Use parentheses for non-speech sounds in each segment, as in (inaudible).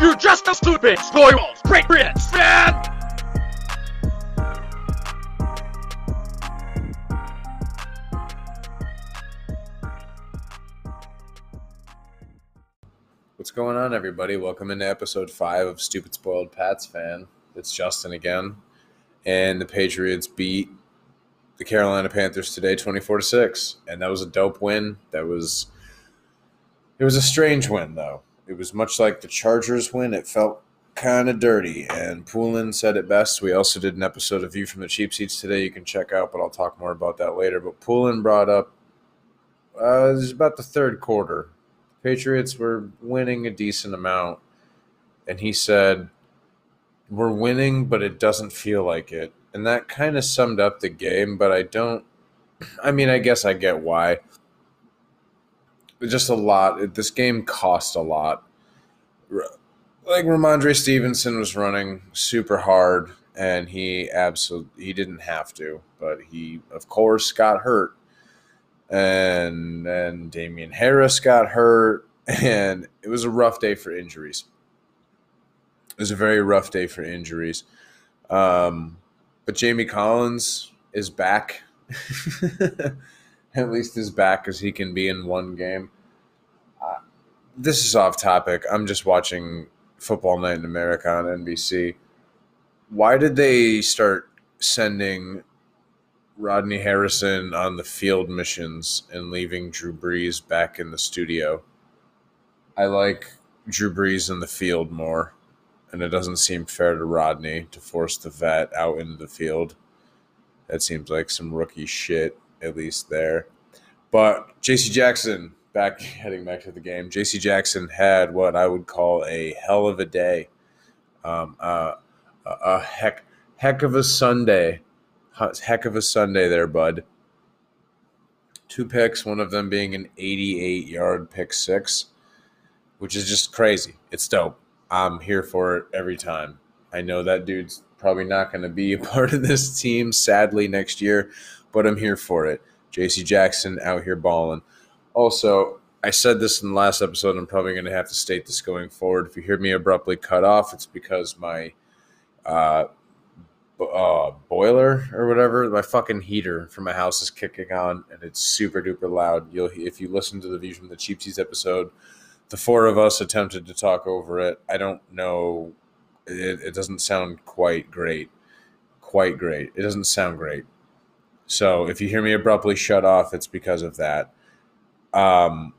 You're just a stupid, spoiled, break Brits fan! What's going on, everybody? Welcome into episode five of Stupid Spoiled Pats Fan. It's Justin again, and the Patriots beat the Carolina Panthers today, twenty-four to six, and that was a dope win. That was it was a strange win, though. It was much like the Chargers win. It felt kind of dirty, and Poulin said it best. We also did an episode of View from the Cheap Seats today. You can check out, but I'll talk more about that later. But Poulin brought up uh, it was about the third quarter. Patriots were winning a decent amount, and he said, "We're winning, but it doesn't feel like it." And that kind of summed up the game. But I don't. (clears throat) I mean, I guess I get why. Just a lot. This game cost a lot. Like Rhamondre Stevenson was running super hard, and he absolutely he didn't have to, but he of course got hurt and then Damien Harris got hurt, (laughs) and it was a rough day for injuries. It was a very rough day for injuries. Um, but Jamie Collins is back. (laughs) At least as back as he can be in one game. Uh, this is off topic. I'm just watching Football Night in America on NBC. Why did they start sending Rodney Harrison on the field missions and leaving Drew Brees back in the studio. I like Drew Brees in the field more, and it doesn't seem fair to Rodney to force the vet out into the field. That seems like some rookie shit, at least there. But JC Jackson, back (laughs) heading back to the game, JC Jackson had what I would call a hell of a day. Um, uh, a, a heck, heck of a Sunday heck of a Sunday there, bud. Two picks, one of them being an 88 yard pick six, which is just crazy. It's dope. I'm here for it every time. I know that dude's probably not going to be (laughs) a part of this team, sadly, next year, but I'm here for it. JC Jackson out here balling. Also, I said this in the last episode. I'm probably going to have to state this going forward. If you hear me abruptly cut off, it's because my uh, uh, boiler or whatever, my fucking heater from my house is kicking on, and it's super duper loud. You'll if you listen to the view from the Cheap Seats episode, the four of us attempted to talk over it. I don't know. It, it doesn't sound quite great. Quite great. It doesn't sound great. So if you hear me abruptly shut off, it's because of that. Um,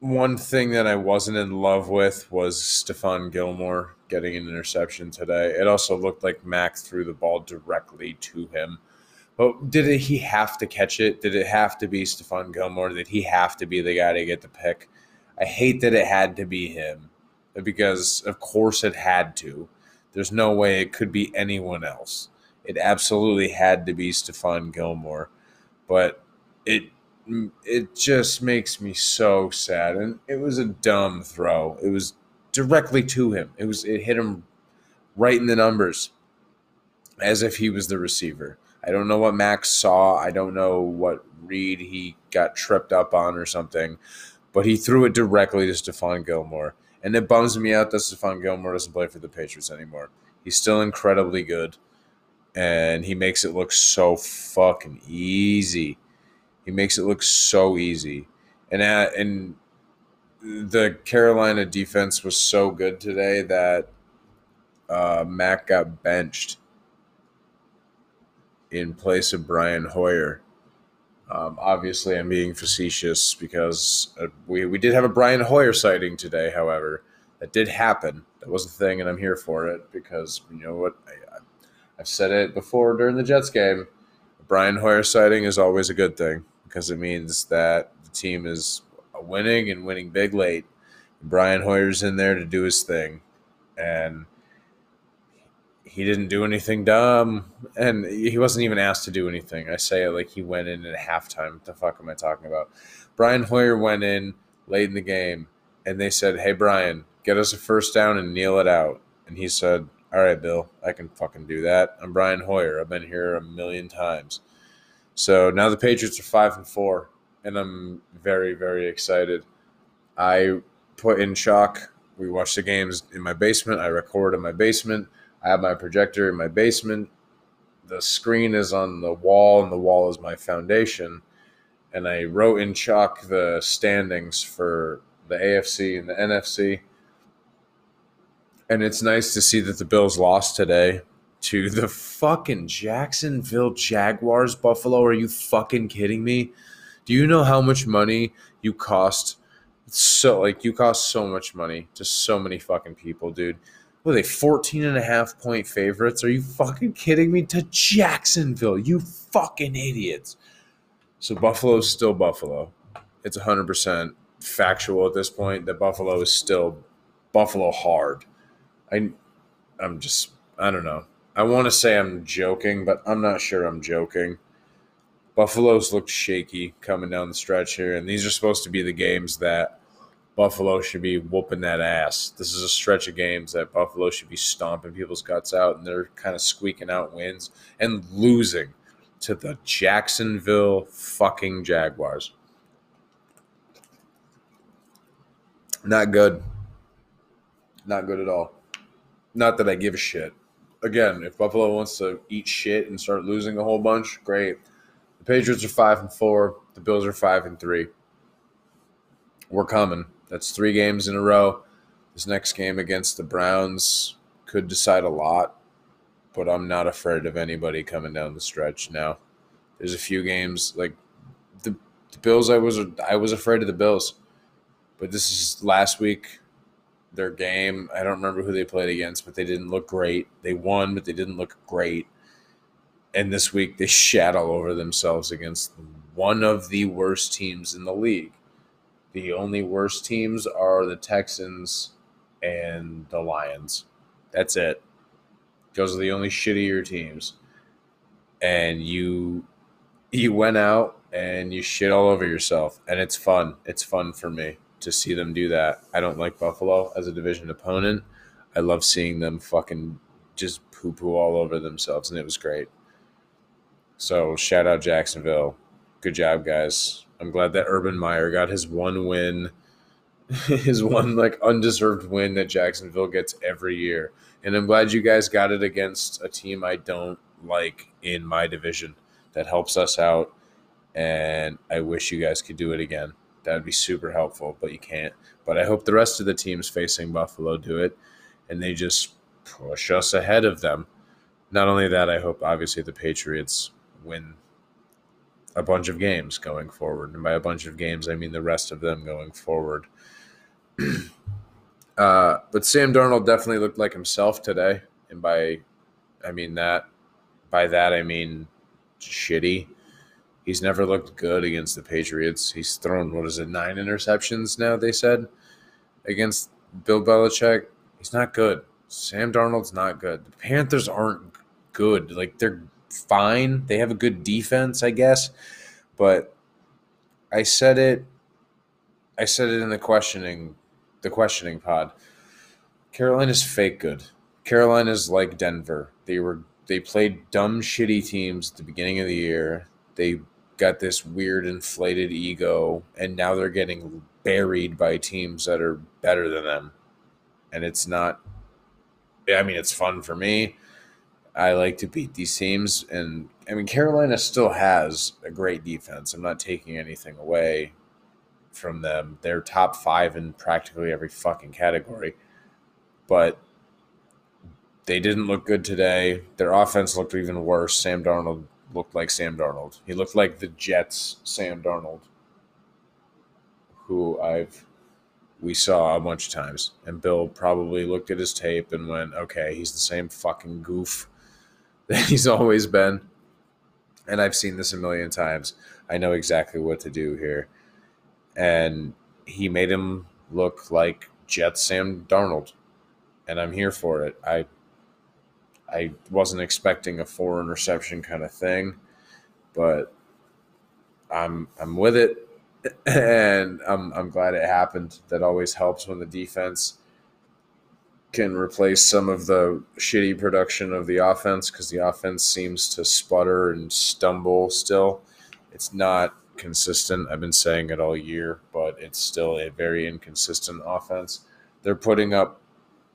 one thing that I wasn't in love with was Stephon Gilmore getting an interception today. It also looked like Mac threw the ball directly to him. But did it, he have to catch it? Did it have to be Stephon Gilmore? Did he have to be the guy to get the pick? I hate that it had to be him because, of course, it had to. There's no way it could be anyone else. It absolutely had to be Stephon Gilmore. But it it just makes me so sad. And it was a dumb throw. It was directly to him. It was it hit him right in the numbers, as if he was the receiver. I don't know what Max saw. I don't know what read he got tripped up on or something, but he threw it directly to Stephon Gilmore. And it bums me out that Stephon Gilmore doesn't play for the Patriots anymore. He's still incredibly good, and he makes it look so fucking easy. He makes it look so easy. And at, and the Carolina defense was so good today that uh, Mac got benched in place of Brian Hoyer. Um, obviously, I'm being facetious because uh, we, we did have a Brian Hoyer sighting today, however. That did happen. That was a thing, and I'm here for it because you know what? I, I've said it before during the Jets game. Brian Hoyer sighting is always a good thing because it means that the team is winning and winning big late. Brian Hoyer's in there to do his thing, and he didn't do anything dumb, and he wasn't even asked to do anything. I say it like he went in at halftime. What the fuck am I talking about? Brian Hoyer went in late in the game, and they said, "Hey, Brian, get us a first down and kneel it out." And he said, All right, Bill, I can fucking do that. I'm Brian Hoyer. I've been here a million times. So now the Patriots are five and four, and I'm very, very excited. I put in chalk. We watch the games in my basement. I record in my basement. I have my projector in my basement. The screen is on the wall, and the wall is my foundation. And I wrote in chalk the standings for the AFC and the NFC. And it's nice to see that the Bills lost today to the fucking Jacksonville Jaguars. Buffalo, are you fucking kidding me? Do you know how much money you cost? It's So, like, you cost so much money to so many fucking people, dude. What are they, 14 and a half point favorites? Are you fucking kidding me? To Jacksonville, you fucking idiots. So, Buffalo's still Buffalo. It's 100% factual at this point that Buffalo is still Buffalo hard. I, I'm just, I don't know. I want to say I'm joking, but I'm not sure I'm joking. Buffalo's looked shaky coming down the stretch here, and these are supposed to be the games that Buffalo should be whooping that ass. This is a stretch of games that Buffalo should be stomping people's guts out, and they're kind of squeaking out wins and losing to the Jacksonville fucking Jaguars. Not good. Not good at all. Not that I give a shit. Again, if Buffalo wants to eat shit and start losing a whole bunch, great. The Patriots are five and four. The Bills are five and three. We're coming. That's three games in a row. This next game against the Browns could decide a lot, but I'm not afraid of anybody coming down the stretch now. There's a few games like the, the Bills. I was I was afraid of the Bills, but this is last week. Their game. I don't remember who they played against, but they didn't look great. They won, but they didn't look great. And this week they shat all over themselves against one of the worst teams in the league. The only worst teams are the Texans and the Lions. That's it. Those are the only shittier teams. And you you went out and you shit all over yourself. And it's fun. It's fun for me to see them do that. I don't like Buffalo as a division opponent. I love seeing them fucking just poo poo all over themselves, and it was great. So shout out Jacksonville. Good job, guys. I'm glad that Urban Meyer got his one win, (laughs) his one like undeserved win that Jacksonville gets every year. And I'm glad you guys got it against a team I don't like in my division. That helps us out. And I wish you guys could do it again. That would be super helpful, but you can't. But I hope the rest of the teams facing Buffalo do it and they just push us ahead of them. Not only that, I hope obviously the Patriots win a bunch of games going forward. And by a bunch of games, I mean the rest of them going forward. (clears throat) uh, but Sam Darnold definitely looked like himself today. And by, I mean that, by that, I mean shitty. He's never looked good against the Patriots. He's thrown, what is it, nine interceptions now, they said, against Bill Belichick. He's not good. Sam Darnold's not good. The Panthers aren't good. Like, they're fine. They have a good defense, I guess. But I said it I said it in the questioning the questioning pod. Carolina's fake good. Carolina's like Denver. They were they played dumb shitty teams at the beginning of the year. They got this weird inflated ego and now they're getting buried by teams that are better than them. And it's not I mean it's fun for me. I like to beat these teams. And I mean, Carolina still has a great defense. I'm not taking anything away from them. They're top five in practically every fucking category. But they didn't look good today. Their offense looked even worse. Sam Darnold looked like Sam Darnold. He looked like the Jets Sam Darnold, who I've we saw a bunch of times. And Bill probably looked at his tape and went, okay, he's the same fucking goof that he's always been. And I've seen this a million times. I know exactly what to do here. And he made him look like Jet Sam Darnold. And I'm here for it. I I wasn't expecting a four interception kind of thing, but I'm I'm with it (laughs) and I'm I'm glad it happened. That always helps when the defense can replace some of the shitty production of the offense because the offense seems to sputter and stumble still. It's not consistent. I've been saying it all year, but it's still a very inconsistent offense. They're putting up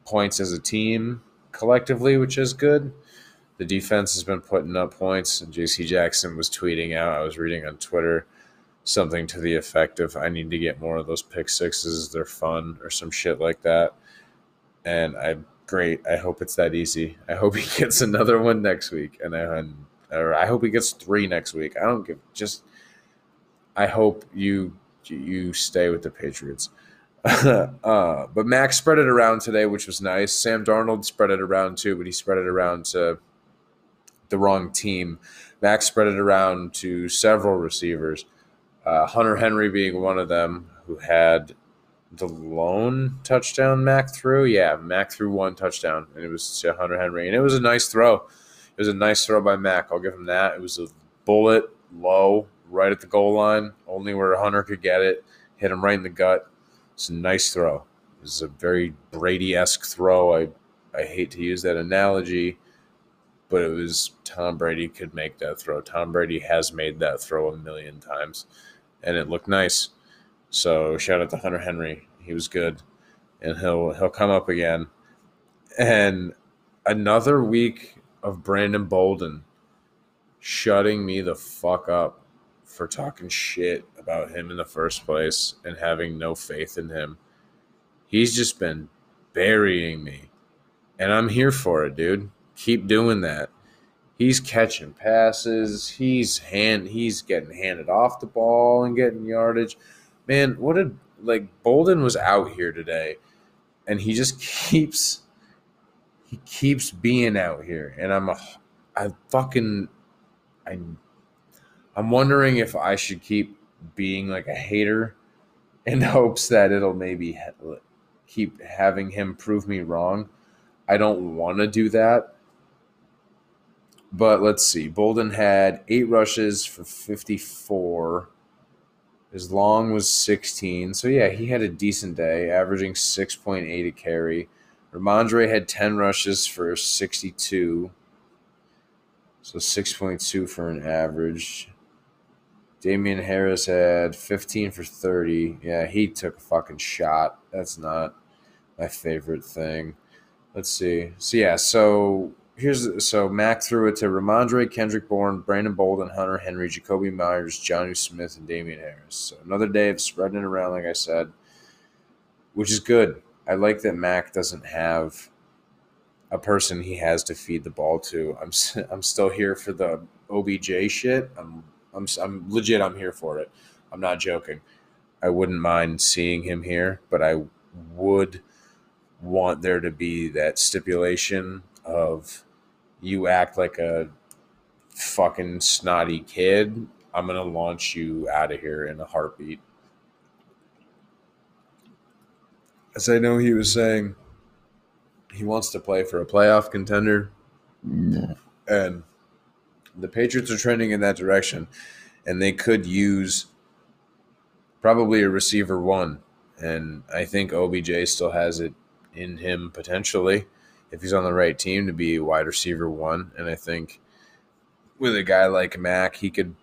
points as a team collectively, which is good. The defense has been putting up points. And JC Jackson was tweeting out, I was reading on Twitter something to the effect of I need to get more of those pick sixes. They're fun or some shit like that. And I'm great. I hope it's that easy. I hope he (laughs) gets another one next week, and I or I hope he gets three next week. I don't give just. I hope you you stay with the Patriots. (laughs) uh, but Max spread it around today, which was nice. Sam Darnold spread it around too, but he spread it around to the wrong team. Max spread it around to several receivers uh, Hunter Henry being one of them who had the lone touchdown Mac threw. Yeah, Mac threw one touchdown, and it was to Hunter Henry, and it was a nice throw. It was a nice throw by Mac. I'll give him that. It was a bullet low, right at the goal line, only where Hunter could get it. Hit him right in the gut. It's a nice throw. It was a very Brady esque throw. I I hate to use that analogy, but it was Tom Brady could make that throw. Tom Brady has made that throw a million times and it looked nice. So shout out to Hunter Henry. He was good, and he'll he'll come up again. And another week of Brandon Bolden shutting me the fuck up for talking shit about him in the first place and having no faith in him. He's just been burying me. And I'm here for it, dude. Keep doing that. He's catching passes. He's hand. He's getting handed off the ball and getting yardage. Man, what a like Bolden was out here today, and he just (laughs) keeps he keeps being out here, and I'm a I fucking I I'm wondering if I should keep being like a hater in (laughs) hopes that it'll maybe keep having him prove me wrong. I don't want to do that but let's see. Bolden had eight rushes for 54. His long was 16. So, yeah, he had a decent day, averaging 6.8 a carry. Rhamondre had 10 rushes for 62. So, 6.2 for an average. Damien Harris had 15 for 30. Yeah, he took a fucking shot. That's not my favorite thing. Let's see. So, yeah, so here's so Mac threw it to Rhamondre, Kendrick Bourne, Brandon Bolden, Hunter Henry, Jakobi Meyers, Jonnu Smith, and Damien Harris. So another day of spreading it around, like I said, which is good. I like that Mac doesn't have a person he has to feed the ball to. I'm (laughs) I'm still here for the OBJ shit. I'm I'm I'm legit. I'm here for it. I'm not joking. I wouldn't mind seeing him here, but I would want there to be that stipulation of you act like a fucking snotty kid, I'm gonna launch you out of here in a heartbeat. As I know he was saying, he wants to play for a playoff contender. No. And the Patriots are trending in that direction, and they could use probably a receiver one. And I think OBJ still has it in him potentially if he's on the right team to be wide receiver one. And I think with a guy like Mac, he could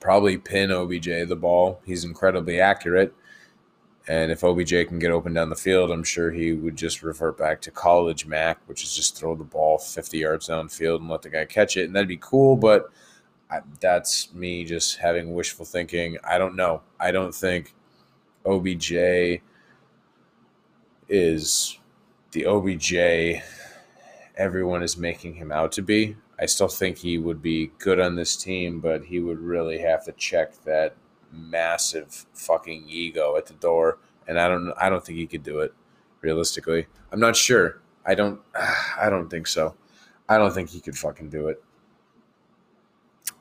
probably pin OBJ the ball. He's incredibly accurate. And if OBJ can get open down the field, I'm sure he would just revert back to college Mac, which is just throw the ball 50 yards downfield and let the guy catch it. And that'd be cool. But I, that's me just having wishful thinking. I don't know. I don't think OBJ is the OBJ everyone is making him out to be. I still think he would be good on this team, but he would really have to check that massive fucking ego at the door, and I don't I don't think he could do it realistically. I'm not sure. I don't (sighs) I don't think so. I don't think he could fucking do it.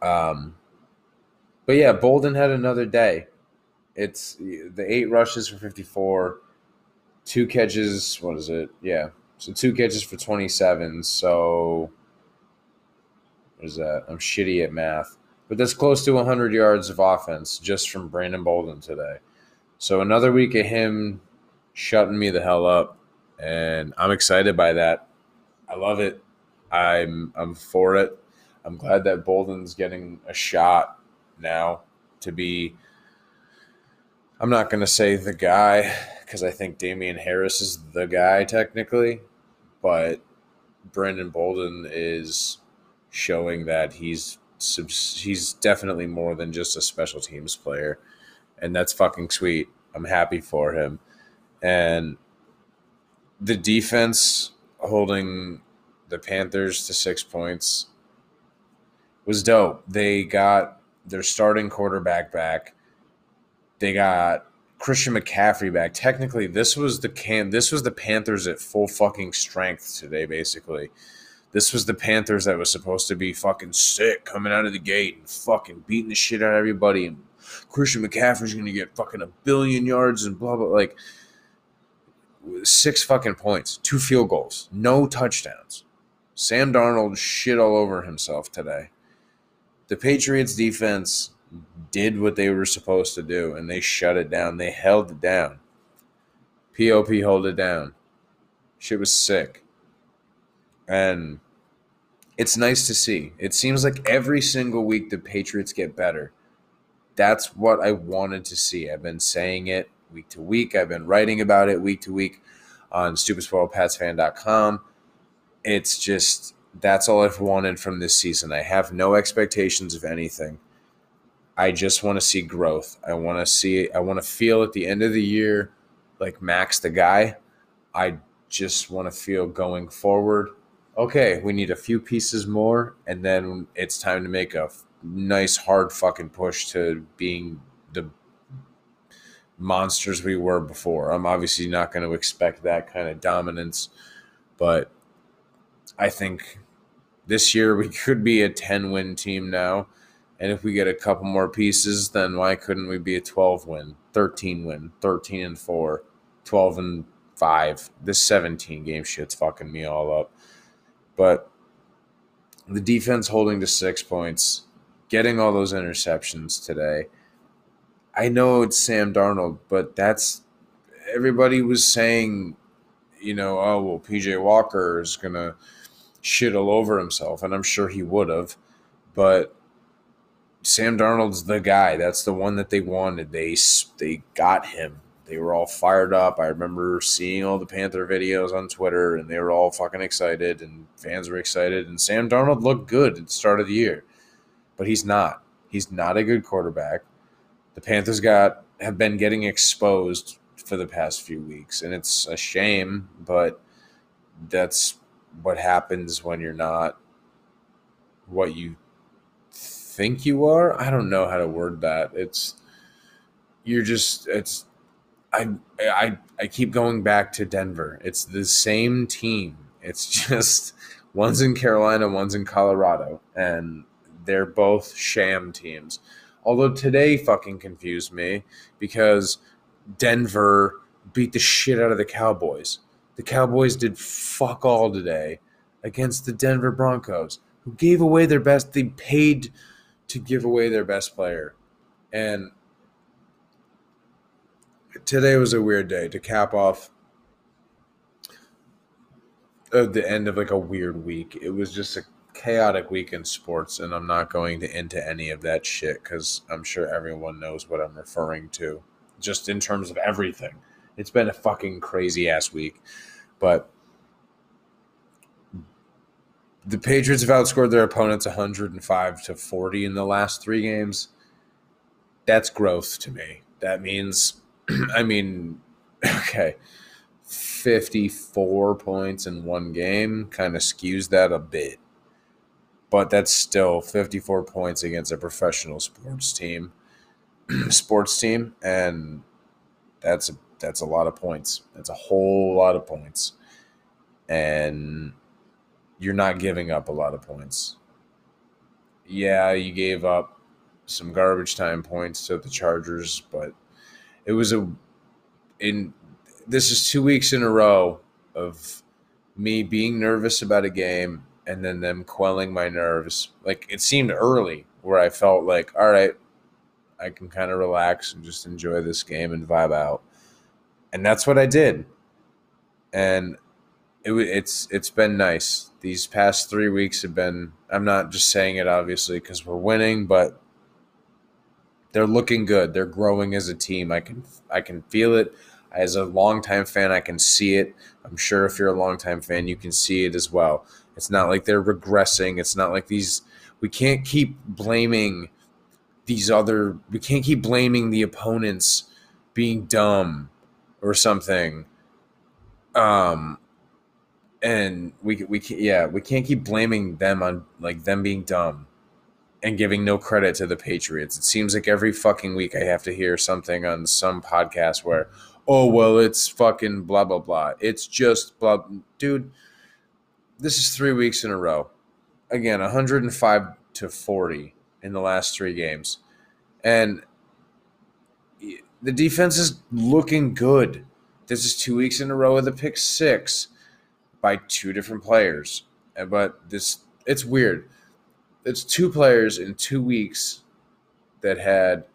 Um but yeah, Bolden had another day. It's the eight rushes for 54, two catches. What is it? Yeah. So two catches for 27. So what is that? I'm shitty at math. But that's close to 100 yards of offense just from Brandon Bolden today. So another week of him shutting me the hell up. and I'm excited by that. I love it. I'm I'm for it. I'm glad that Bolden's getting a shot now to be. I'm not going to say the guy because I think Damien Harris is the guy technically, but Brandon Bolden is showing that he's he's definitely more than just a special teams player, and that's fucking sweet. I'm happy for him, and the defense holding the Panthers to six points was dope. They got their starting quarterback back. They got Christian McCaffrey back. Technically, this was the can this was the Panthers at full fucking strength today, basically. This was the Panthers that was supposed to be fucking sick coming out of the gate and fucking beating the shit out of everybody. And Christian McCaffrey's gonna get fucking a billion yards and blah blah like six fucking points, two field goals, no touchdowns. Sam Darnold shit all over himself today. The Patriots defense did what they were supposed to do and they shut it down. They held it down. POP hold it down. Shit was sick. And it's nice to see. It seems like every single week the Patriots get better. That's what I wanted to see. I've been saying it week to week. I've been writing about it week to week on stupidspoiledpatsfan.com. It's just that's all I've wanted from this season. I have no expectations of anything. I just want to see growth. I want to see I want to feel at the end of the year like Max the guy. I just want to feel going forward. Okay, we need a few pieces more and then it's time to make a nice hard fucking push to being the monsters we were before. I'm obviously not going to expect that kind of dominance, but I think this year we (laughs) could be a 10 win team now. And if we get a couple more pieces, then why couldn't we be a 12 win, 13 win, 13 and 4, 12 and 5? This 17 game shit's fucking me all up. But the defense holding to six points, getting all those interceptions today I know it's Sam Darnold, but that's everybody was saying, you know, oh well, PJ Walker is gonna shit all over himself, and I'm sure he would have, but Sam Darnold's the guy. That's the one that they wanted. They they got him. They were all fired up. I remember seeing all the Panther videos on Twitter, and they were all fucking excited, and fans were excited. And Sam Darnold looked good at the start of the year, but he's not. He's not a good quarterback the Panthers got have been getting exposed for the past few weeks, and it's a shame, but that's what happens when you're not what you think you are. I don't know how to word that. It's you're just it's I I I keep going back to Denver. It's the same team. It's (laughs) just one's in Carolina, one's in Colorado, and they're both sham teams. Although today fucking confused me because Denver beat the shit out of the Cowboys. The Cowboys did fuck all today against the Denver Broncos, who gave away their best. They paid to give away their best player. And today was a weird day to cap off uh, the end of like a weird week. It was just a chaotic week in sports, and I'm not going to into any of that shit because I'm sure everyone knows what I'm referring to, just in terms of everything. It's been a fucking crazy ass week, but the Patriots have outscored their opponents 105 to 40 in the last three games. That's growth to me. That means, (clears throat) I mean, (laughs) okay, 54 points in one game kind of skews that a bit but that's still 54 points against a professional sports team (clears throat) sports team and that's a, that's a lot of points that's a whole lot of points and you're not giving up a lot of points yeah you gave up some garbage time points to the chargers but it was a in this is two weeks in a row of me being nervous about a game and then them quelling my nerves. Like it seemed early where I felt like, all right, I can kind of relax and just enjoy this game and vibe out. And that's what I did. and it, it's it's been nice. These past three weeks have been. I'm not just saying it obviously because we're winning, but they're looking good. They're growing as a team. I can I can feel it. As a longtime fan, I can see it. I'm sure if you're a longtime fan, you can see it as well. It's not like they're regressing. It's not like these. We can't keep blaming these other. We can't keep blaming the opponents being dumb or something. Um, and we we yeah we can't keep blaming them on like them being dumb and giving no credit to the Patriots. It seems like every fucking week I have to hear something on some podcast where, oh well, it's fucking blah blah blah. It's just blah, dude. This is three weeks in a row. Again, 105 to 40 in the last three games, and the defense is looking good. This is two weeks in a row with a pick six by two different players. Uh, but this it's weird. It's two players in two weeks that had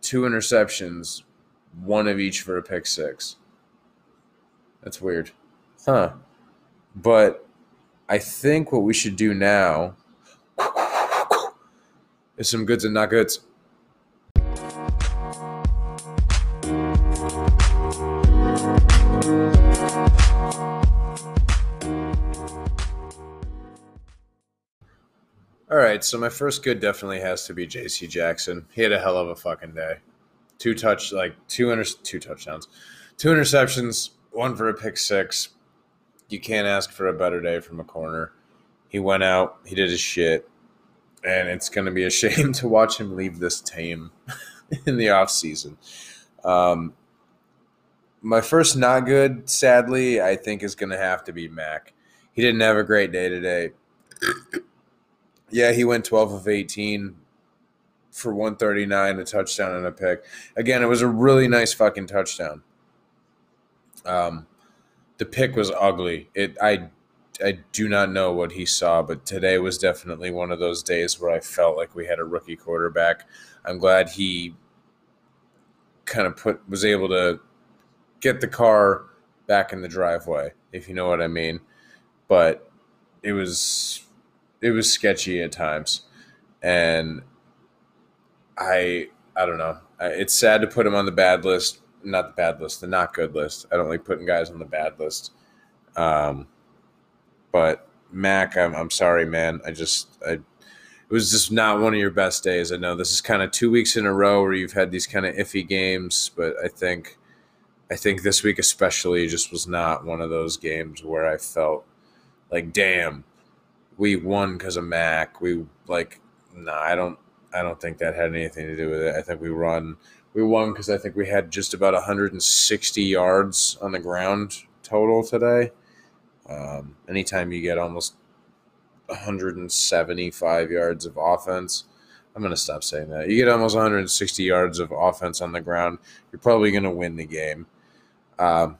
two interceptions, one of each for a pick six. That's weird. Huh. But I think what we should do now is some goods and not goods. Right, so my first good definitely has to be J.C. Jackson. He had a hell of a fucking day. Two touch, like two inter- two touchdowns, two interceptions, one for a pick six. You can't ask for a better day from a corner. He went out, he did his shit, and it's going to be a (laughs) shame to watch him leave this team (laughs) in the off season. Um, my first not good, sadly, I think is going to have to be Mac. He didn't have a great day today. Yeah, he went 12 of 18 for 139, a touchdown and a pick. Again, it was a really nice fucking touchdown. Um, the pick was ugly. It I I do not know what he saw, but today was definitely one of those days where I felt like we had a rookie quarterback. I'm glad he kind of put was able to get the car back in the driveway, if you know what I mean. But it was it was sketchy at times, and I I don't know. It's sad to put him on the bad list, not the bad list, the not good list. I don't like putting guys on the bad list. Um, but Mac, I'm I'm sorry, man. I just I it was just not one of your best days. I know this is kind of two weeks in a row where you've had these kind of iffy games, but I think I think this week especially just was not one of those games where I felt like, damn, we won because of Mac. We like, no, nah, I don't. I don't think that had anything to do with it. I think we run. We won because I think we had just about 160 yards on the ground total today. Um, anytime you get almost 175 yards of offense, I'm going to stop saying that. You get almost 160 yards of offense on the ground, you're probably going to win the game. Um,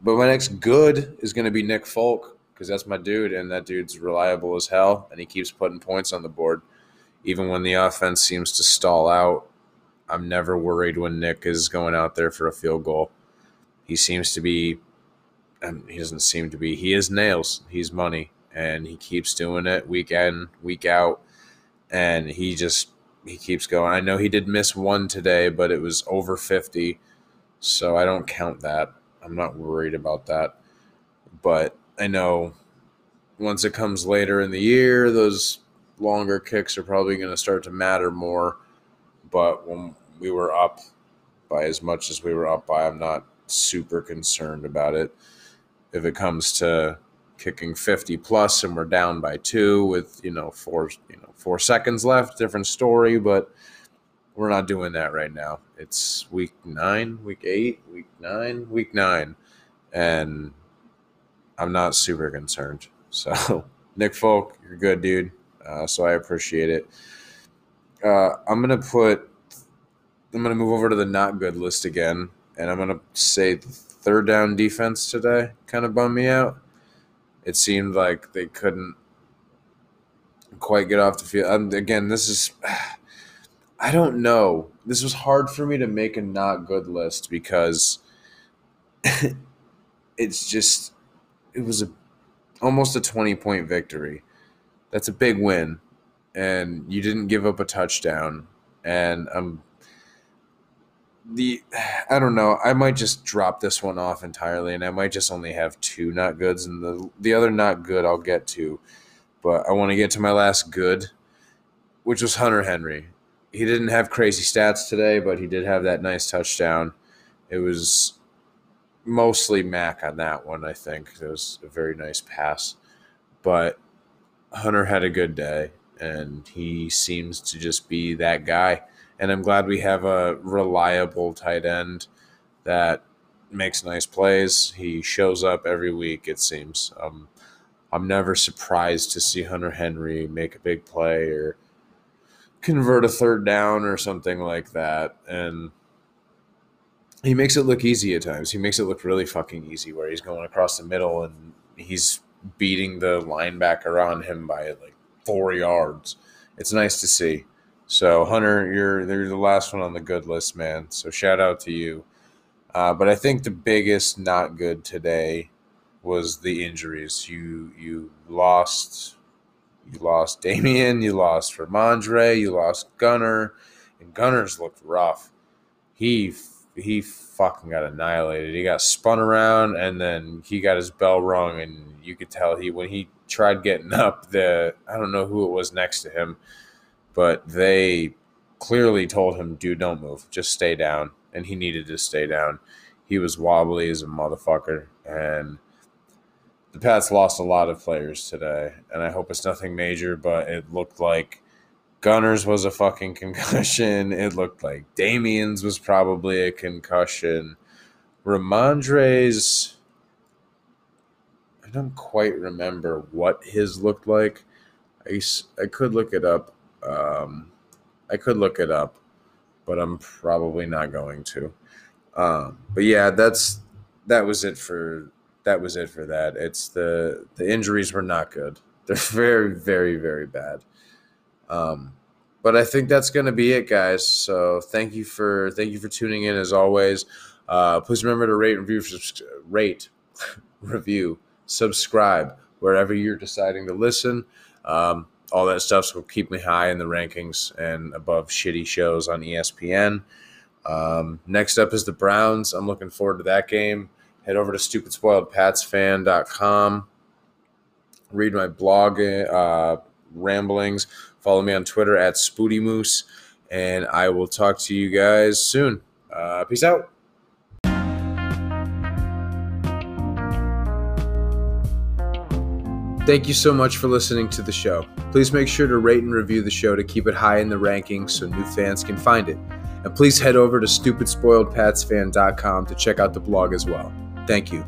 but my next good is going to be Nick Folk because that's my dude, and that dude's reliable as hell, and he keeps putting points on the board. Even when the offense seems to stall out, I'm never worried when Nick is going out there for a field goal. He seems to be, and he doesn't seem to be, he is nails. He's money, and he keeps doing it week in, week out, and he just he keeps going. I know he did miss one today, but it was over 50, so I don't count that. I'm not worried about that. But I know once it comes later in the year, those longer kicks are probably going to start to matter more. But when we were up by as much as we were up by, I'm not super concerned about it. If it comes to kicking 50 plus and we're down by two with you know four you know four seconds left, different story. But we're not doing that right now. It's week nine, week eight, week nine, week nine, and I'm not super concerned. So, (laughs) Nick Folk, you're good, dude. Uh, so I appreciate it. Uh, I'm gonna put. I'm gonna move over to the not good list again, and I'm gonna say third down defense today kind of bummed me out. It seemed like they couldn't quite get off the field. Um, again, this is. (sighs) I don't know. This was hard for me to make a not good list because (laughs) it's just it was a almost a 20 point victory. That's a big win and you didn't give up a touchdown and um the (sighs) I don't know, I might just drop this one off entirely and I might just only have two not goods and the the other not good I'll get to. But I want to get to my last good, which was Hunter Henry. He didn't have crazy stats today, but he did have that nice touchdown. It was mostly Mac on that one, I think. It was a very nice pass. But Hunter had a good day, and he seems to just be that guy. And I'm glad we have a reliable tight end that makes nice plays. He shows up every week, it seems. Um, I'm never surprised to see Hunter Henry make a big play or convert a third down or something like that. And he makes it look easy at times. He makes it look really fucking easy where he's going across the middle and he's beating the linebacker on him by like four yards. It's nice to see. So Hunter, you're you're the last one on the good list, man. So shout out to you. Uh, but I think the biggest not good today was the injuries. You you lost you lost Damien, you lost Rhamondre, you lost Gunner, and Gunner's looked rough. He he fucking got annihilated. He got spun around and then he got his bell rung and you could tell he when he tried getting up the I don't know who it was next to him, but they clearly told him, dude, don't move. Just stay down. And he needed to stay down. He was wobbly as a motherfucker. And the Pats lost a lot of players today. And I hope it's nothing major, but it looked like Gunners was a fucking concussion. It looked like Damien's was probably a concussion. Rhamondre's, I don't quite remember what his looked like. I, I could look it up. Um, I could look it up, but I'm probably not going to. Um, but yeah, that's that was it for that was it for that. It's the the injuries were not good. They're (laughs) very very very bad. Um, but I think that's going to be it, guys. So thank you for thank you for tuning in as always. Uh, please remember to rate, review, rate, (laughs) review, subscribe wherever you're deciding to listen. Um, all that stuff will keep me high in the rankings and above shitty shows on ESPN. Um, next up is the Browns. I'm looking forward to that game. Head over to stupidspoiledpatsfan.com. Read my blog uh, ramblings. Follow me on Twitter at Spooty Moose, and I will talk to you guys soon. Uh, peace out. Thank you so much for listening to the show. Please make sure to rate and review the show to keep it high in the rankings so new fans can find it. And please head over to stupidspoiledpatsfan.com to check out the blog as well. Thank you.